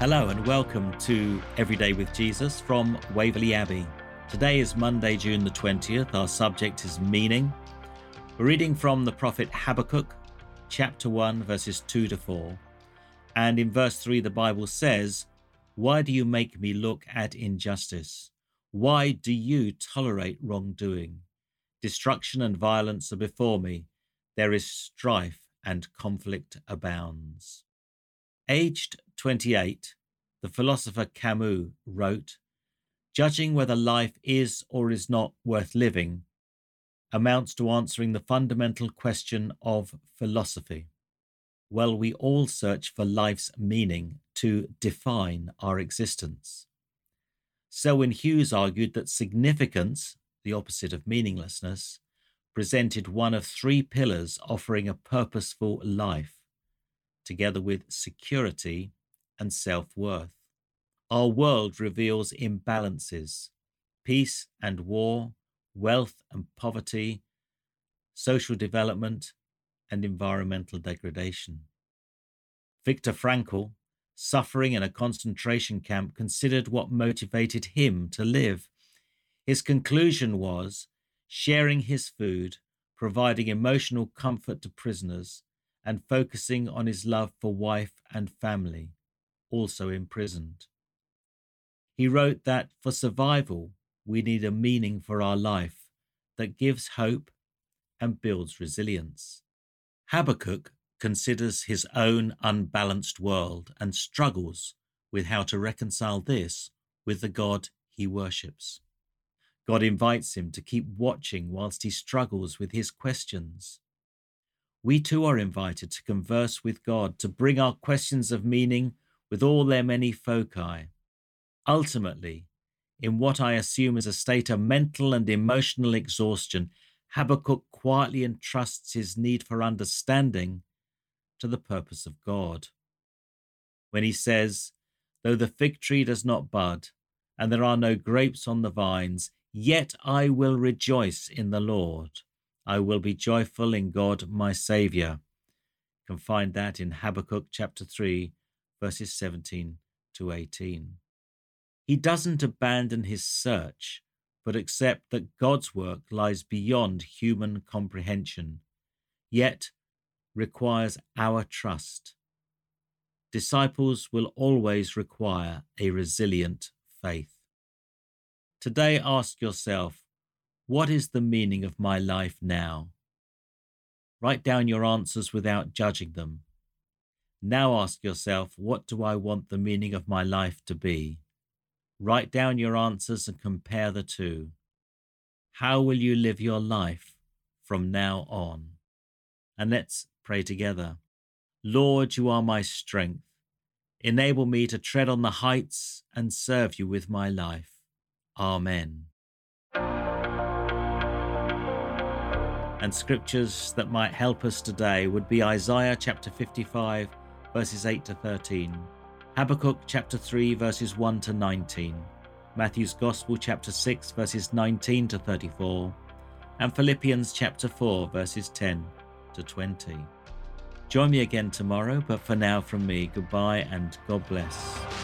Hello and welcome to Everyday with Jesus from Waverley Abbey. Today is Monday, June the 20th. Our subject is meaning. We're reading from the prophet Habakkuk, chapter 1, verses 2 to 4. And in verse 3, the Bible says, Why do you make me look at injustice? Why do you tolerate wrongdoing? Destruction and violence are before me. There is strife and conflict abounds. Aged 28, the philosopher Camus wrote, Judging whether life is or is not worth living amounts to answering the fundamental question of philosophy. Well, we all search for life's meaning to define our existence. Selwyn Hughes argued that significance, the opposite of meaninglessness, presented one of three pillars offering a purposeful life together with security and self worth. Our world reveals imbalances peace and war, wealth and poverty, social development, and environmental degradation. Viktor Frankl, suffering in a concentration camp, considered what motivated him to live. His conclusion was sharing his food, providing emotional comfort to prisoners, and focusing on his love for wife and family, also imprisoned. He wrote that for survival, we need a meaning for our life that gives hope and builds resilience. Habakkuk considers his own unbalanced world and struggles with how to reconcile this with the God he worships. God invites him to keep watching whilst he struggles with his questions we too are invited to converse with God, to bring our questions of meaning with all their many foci. Ultimately, in what I assume is a state of mental and emotional exhaustion, Habakkuk quietly entrusts his need for understanding to the purpose of God. When he says, Though the fig tree does not bud, and there are no grapes on the vines, yet I will rejoice in the Lord. I will be joyful in God my Saviour. You can find that in Habakkuk chapter 3, verses 17 to 18. He doesn't abandon his search, but accept that God's work lies beyond human comprehension, yet requires our trust. Disciples will always require a resilient faith. Today, ask yourself what is the meaning of my life now? Write down your answers without judging them. Now ask yourself, what do I want the meaning of my life to be? Write down your answers and compare the two. How will you live your life from now on? And let's pray together. Lord, you are my strength. Enable me to tread on the heights and serve you with my life. Amen. and scriptures that might help us today would be Isaiah chapter 55, verses 8 to 13, Habakkuk chapter 3, verses 1 to 19, Matthew's Gospel chapter 6, verses 19 to 34, and Philippians chapter 4, verses 10 to 20. Join me again tomorrow, but for now, from me, goodbye and God bless.